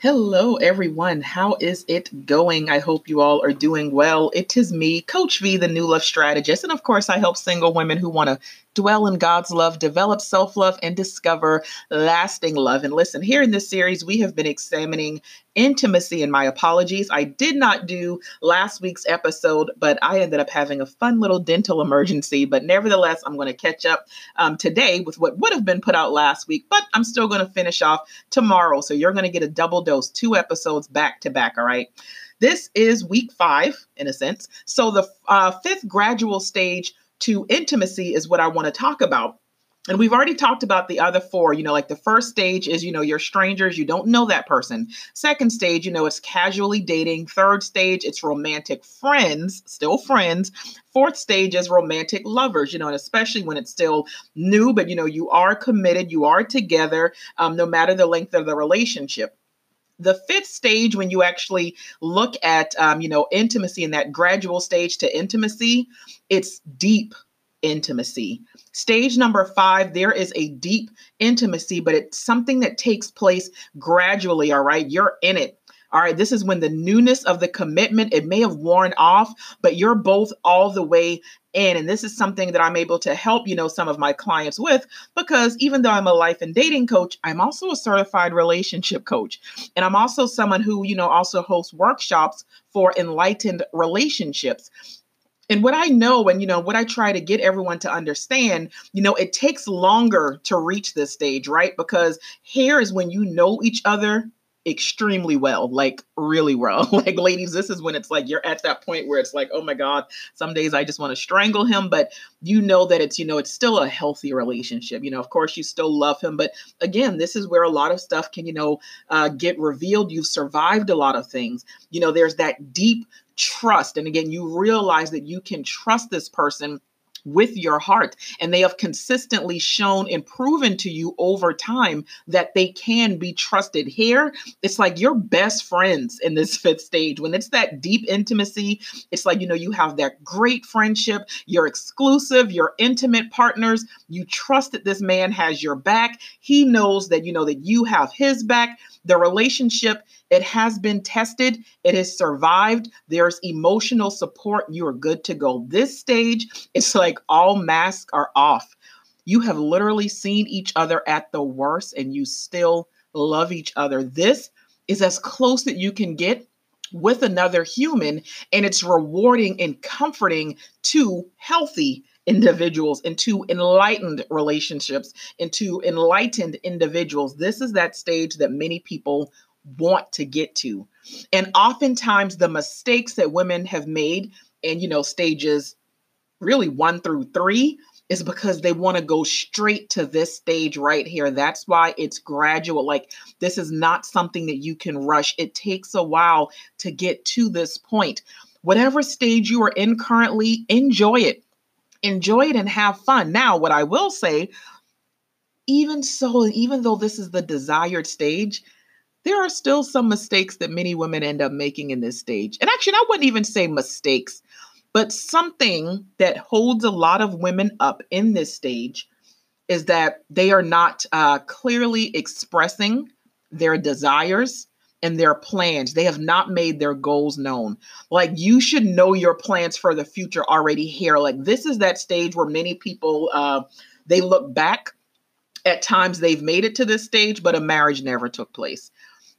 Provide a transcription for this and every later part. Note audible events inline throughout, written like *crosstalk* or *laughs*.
Hello, everyone. How is it going? I hope you all are doing well. It is me, Coach V, the new love strategist. And of course, I help single women who want to dwell in God's love, develop self love, and discover lasting love. And listen, here in this series, we have been examining intimacy. And my apologies, I did not do last week's episode, but I ended up having a fun little dental emergency. But nevertheless, I'm going to catch up um, today with what would have been put out last week, but I'm still going to finish off tomorrow. So you're going to get a double dose, two episodes back to back. All right. This is week five, in a sense. So the uh, fifth gradual stage to intimacy is what I want to talk about. And we've already talked about the other four. You know, like the first stage is, you know, you're strangers, you don't know that person. Second stage, you know, it's casually dating. Third stage, it's romantic friends, still friends. Fourth stage is romantic lovers, you know, and especially when it's still new, but, you know, you are committed, you are together, um, no matter the length of the relationship the fifth stage when you actually look at um, you know intimacy in that gradual stage to intimacy it's deep intimacy. Stage number five there is a deep intimacy but it's something that takes place gradually all right? You're in it all right, this is when the newness of the commitment, it may have worn off, but you're both all the way in. And this is something that I'm able to help, you know, some of my clients with because even though I'm a life and dating coach, I'm also a certified relationship coach. And I'm also someone who, you know, also hosts workshops for enlightened relationships. And what I know and you know what I try to get everyone to understand, you know, it takes longer to reach this stage, right? Because here is when you know each other extremely well, like really well. *laughs* like, ladies, this is when it's like you're at that point where it's like, oh my God, some days I just want to strangle him, but you know that it's, you know, it's still a healthy relationship. You know, of course, you still love him, but again, this is where a lot of stuff can, you know, uh, get revealed. You've survived a lot of things. You know, there's that deep trust. And again, you realize that you can trust this person with your heart. And they have consistently shown and proven to you over time that they can be trusted. Here, it's like your best friends in this *laughs* fifth stage. When it's that deep intimacy, it's like, you know, you have that great friendship, you're exclusive, you're intimate partners. You trust that this man has your back. He knows that, you know, that you have his back. The relationship it has been tested, it has survived. There's emotional support. You are good to go. This stage, it's like all masks are off. You have literally seen each other at the worst and you still love each other. This is as close that you can get with another human, and it's rewarding and comforting to healthy individuals, into enlightened relationships, into enlightened individuals. This is that stage that many people want to get to. And oftentimes the mistakes that women have made in, you know, stages really one through three is because they want to go straight to this stage right here. That's why it's gradual. Like, this is not something that you can rush. It takes a while to get to this point. Whatever stage you are in currently, enjoy it. Enjoy it and have fun. Now, what I will say, even so, even though this is the desired stage, there are still some mistakes that many women end up making in this stage. And actually, I wouldn't even say mistakes, but something that holds a lot of women up in this stage is that they are not uh, clearly expressing their desires and their plans. They have not made their goals known. Like you should know your plans for the future already here. Like this is that stage where many people uh, they look back at times they've made it to this stage, but a marriage never took place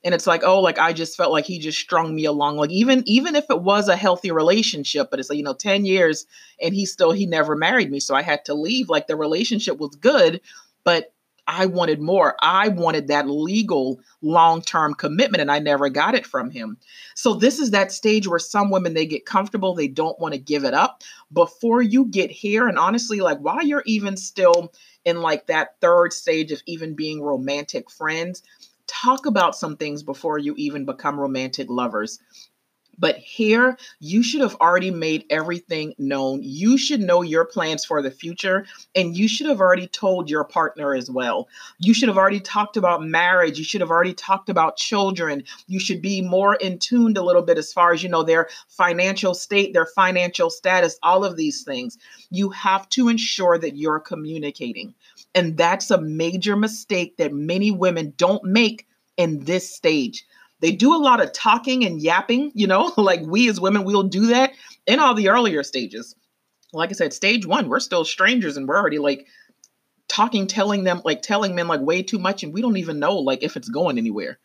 and it's like oh like i just felt like he just strung me along like even even if it was a healthy relationship but it's like you know 10 years and he still he never married me so i had to leave like the relationship was good but i wanted more. I wanted that legal long-term commitment and i never got it from him. So this is that stage where some women they get comfortable they don't want to give it up. Before you get here and honestly like while you're even still in like that third stage of even being romantic friends talk about some things before you even become romantic lovers. But here, you should have already made everything known. You should know your plans for the future, and you should have already told your partner as well. You should have already talked about marriage. You should have already talked about children. You should be more in tuned a little bit as far as, you know, their financial state, their financial status, all of these things. You have to ensure that you're communicating. And that's a major mistake that many women don't make in this stage. They do a lot of talking and yapping, you know, *laughs* like we as women, we'll do that in all the earlier stages. Like I said, stage one, we're still strangers and we're already like talking, telling them, like telling men like way too much, and we don't even know like if it's going anywhere.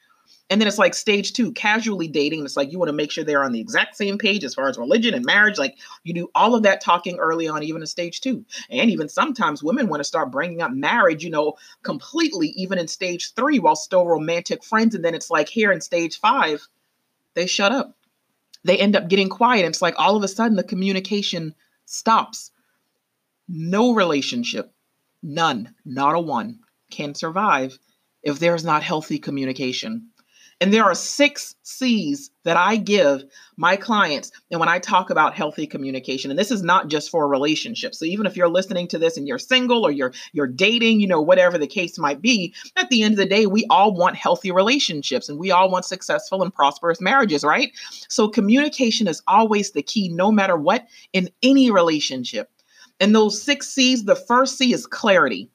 And then it's like stage two, casually dating. It's like you want to make sure they're on the exact same page as far as religion and marriage. Like you do all of that talking early on, even in stage two. And even sometimes women want to start bringing up marriage, you know, completely, even in stage three, while still romantic friends. And then it's like here in stage five, they shut up. They end up getting quiet. And It's like all of a sudden the communication stops. No relationship, none, not a one, can survive if there's not healthy communication. And there are six C's that I give my clients. And when I talk about healthy communication, and this is not just for a relationship. So even if you're listening to this and you're single or you're you're dating, you know, whatever the case might be, at the end of the day, we all want healthy relationships and we all want successful and prosperous marriages, right? So communication is always the key, no matter what, in any relationship. And those six C's, the first C is clarity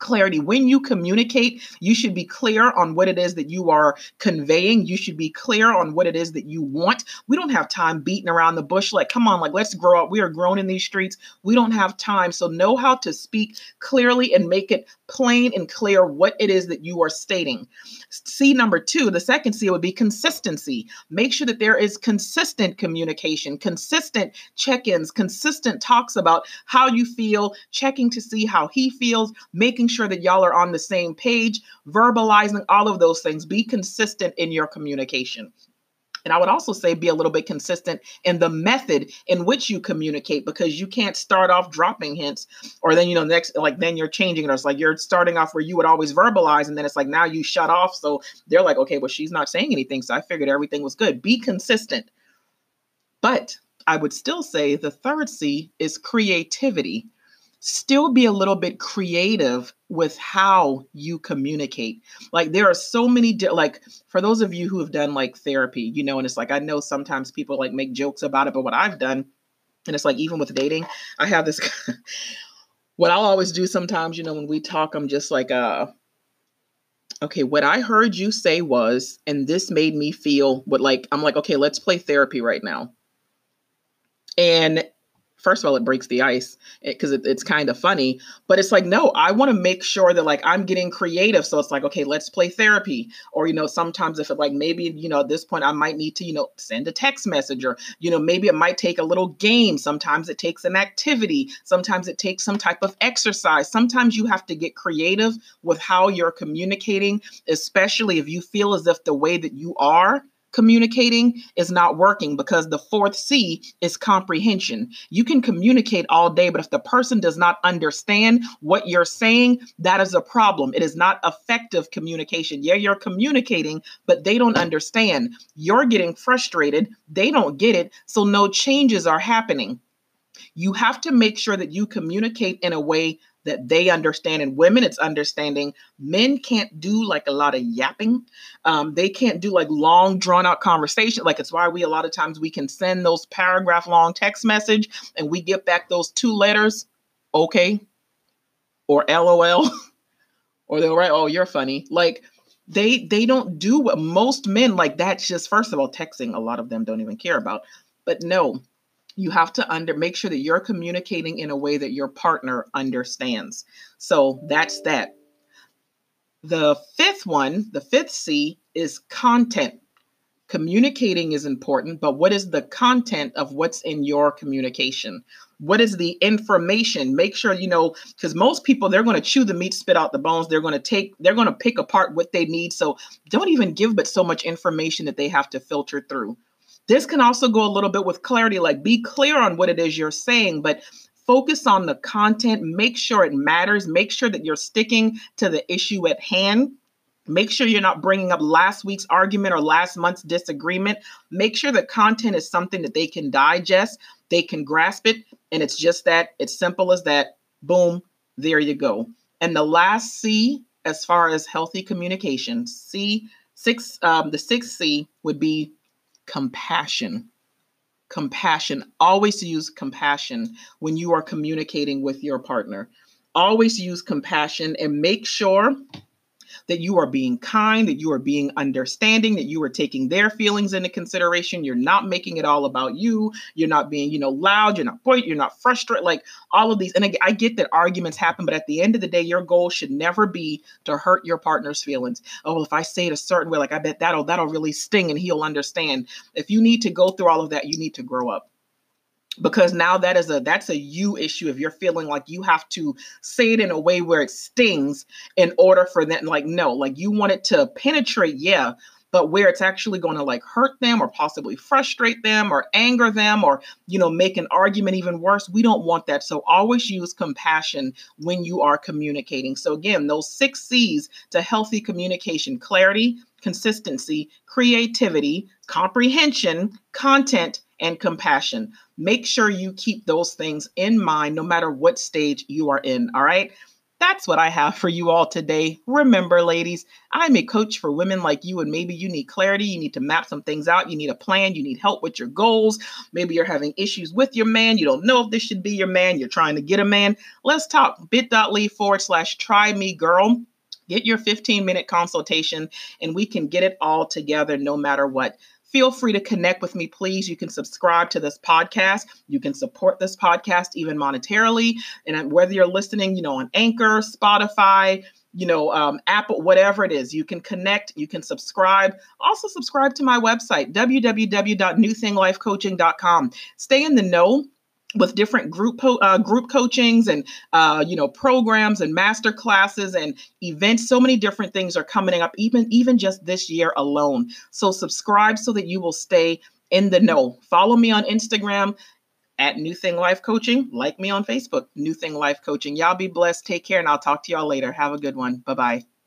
clarity. When you communicate, you should be clear on what it is that you are conveying. You should be clear on what it is that you want. We don't have time beating around the bush like, come on, like, let's grow up. We are grown in these streets. We don't have time. So know how to speak clearly and make it plain and clear what it is that you are stating. C number two, the second C would be consistency. Make sure that there is consistent communication, consistent check ins, consistent talks about how you feel, checking to see how he feels, making sure that y'all are on the same page, verbalizing all of those things. Be consistent in your communication. And I would also say be a little bit consistent in the method in which you communicate because you can't start off dropping hints or then, you know, next, like then you're changing it. Or it's like you're starting off where you would always verbalize and then it's like now you shut off. So they're like, okay, well, she's not saying anything. So I figured everything was good. Be consistent. But I would still say the third C is creativity still be a little bit creative with how you communicate. Like there are so many di- like for those of you who have done like therapy, you know, and it's like I know sometimes people like make jokes about it, but what I've done and it's like even with dating, I have this *laughs* what I'll always do sometimes, you know, when we talk, I'm just like uh okay, what I heard you say was and this made me feel what like I'm like, okay, let's play therapy right now. And first of all, it breaks the ice because it, it, it's kind of funny. But it's like, no, I want to make sure that like I'm getting creative. So it's like, okay, let's play therapy. Or, you know, sometimes if it like maybe, you know, at this point I might need to, you know, send a text message or, you know, maybe it might take a little game. Sometimes it takes an activity. Sometimes it takes some type of exercise. Sometimes you have to get creative with how you're communicating, especially if you feel as if the way that you are communicating is not working because the fourth C is comprehension. You can communicate all day, but if the person does not understand what you're saying, that is a problem. It is not effective communication. Yeah, you're communicating, but they don't understand. You're getting frustrated, they don't get it, so no changes are happening. You have to make sure that you communicate in a way that they understand. And women, it's understanding men can't do like a lot of yapping. Um, they can't do like long, drawn out conversation. Like it's why we a lot of times we can send those paragraph long text message and we get back those two letters, okay, or LOL, *laughs* or they'll write, oh, you're funny. Like they they don't do what most men like. That's just first of all texting. A lot of them don't even care about. But no, you have to under make sure that you're communicating in a way that your partner understands. So that's that. The fifth one, the fifth C is content. Communicating is important, but what is the content of what's in your communication? What is the information? Make sure you know, because most people they're going to chew the meat, spit out the bones. They're going to take, they're going to pick apart what they need. So don't even give but so much information that they have to filter through. This can also go a little bit with clarity, like be clear on what it is you're saying, but focus on the content, make sure it matters, make sure that you're sticking to the issue at hand. Make sure you're not bringing up last week's argument or last month's disagreement. Make sure the content is something that they can digest, they can grasp it, and it's just that, it's simple as that. Boom, there you go. And the last C, as far as healthy communication, C six, um, the sixth C would be compassion. Compassion. Always use compassion when you are communicating with your partner. Always use compassion and make sure that you are being kind, that you are being understanding, that you are taking their feelings into consideration. You're not making it all about you. You're not being, you know, loud. You're not point. You're not frustrated. Like all of these. And I, I get that arguments happen, but at the end of the day, your goal should never be to hurt your partner's feelings. Oh, if I say it a certain way, like I bet that'll that'll really sting, and he'll understand. If you need to go through all of that, you need to grow up because now that is a that's a you issue. If you're feeling like you have to say it in a way where it stings in order for that like no like you want it to penetrate yeah but where it's actually going to like hurt them or possibly frustrate them or anger them or you know make an argument even worse we don't want that. So always use compassion when you are communicating. So again those six c's to healthy communication clarity consistency creativity comprehension content and compassion. Make sure you keep those things in mind no matter what stage you are in. All right. That's what I have for you all today. Remember, ladies, I'm a coach for women like you, and maybe you need clarity. You need to map some things out. You need a plan. You need help with your goals. Maybe you're having issues with your man. You don't know if this should be your man. You're trying to get a man. Let's talk bit.ly forward slash try me girl. Get your 15 minute consultation, and we can get it all together no matter what feel free to connect with me, please. You can subscribe to this podcast. You can support this podcast even monetarily. And whether you're listening, you know, on Anchor, Spotify, you know, um, Apple, whatever it is, you can connect, you can subscribe. Also, subscribe to my website, www.newthinglifecoaching.com. Stay in the know with different group uh, group coachings and uh, you know programs and master classes and events so many different things are coming up even even just this year alone. So subscribe so that you will stay in the know. Follow me on instagram at new thing life coaching. Like me on facebook new thing life coaching. Y'all be blessed. Take care and i'll talk to y'all later. Have a good one. Bye bye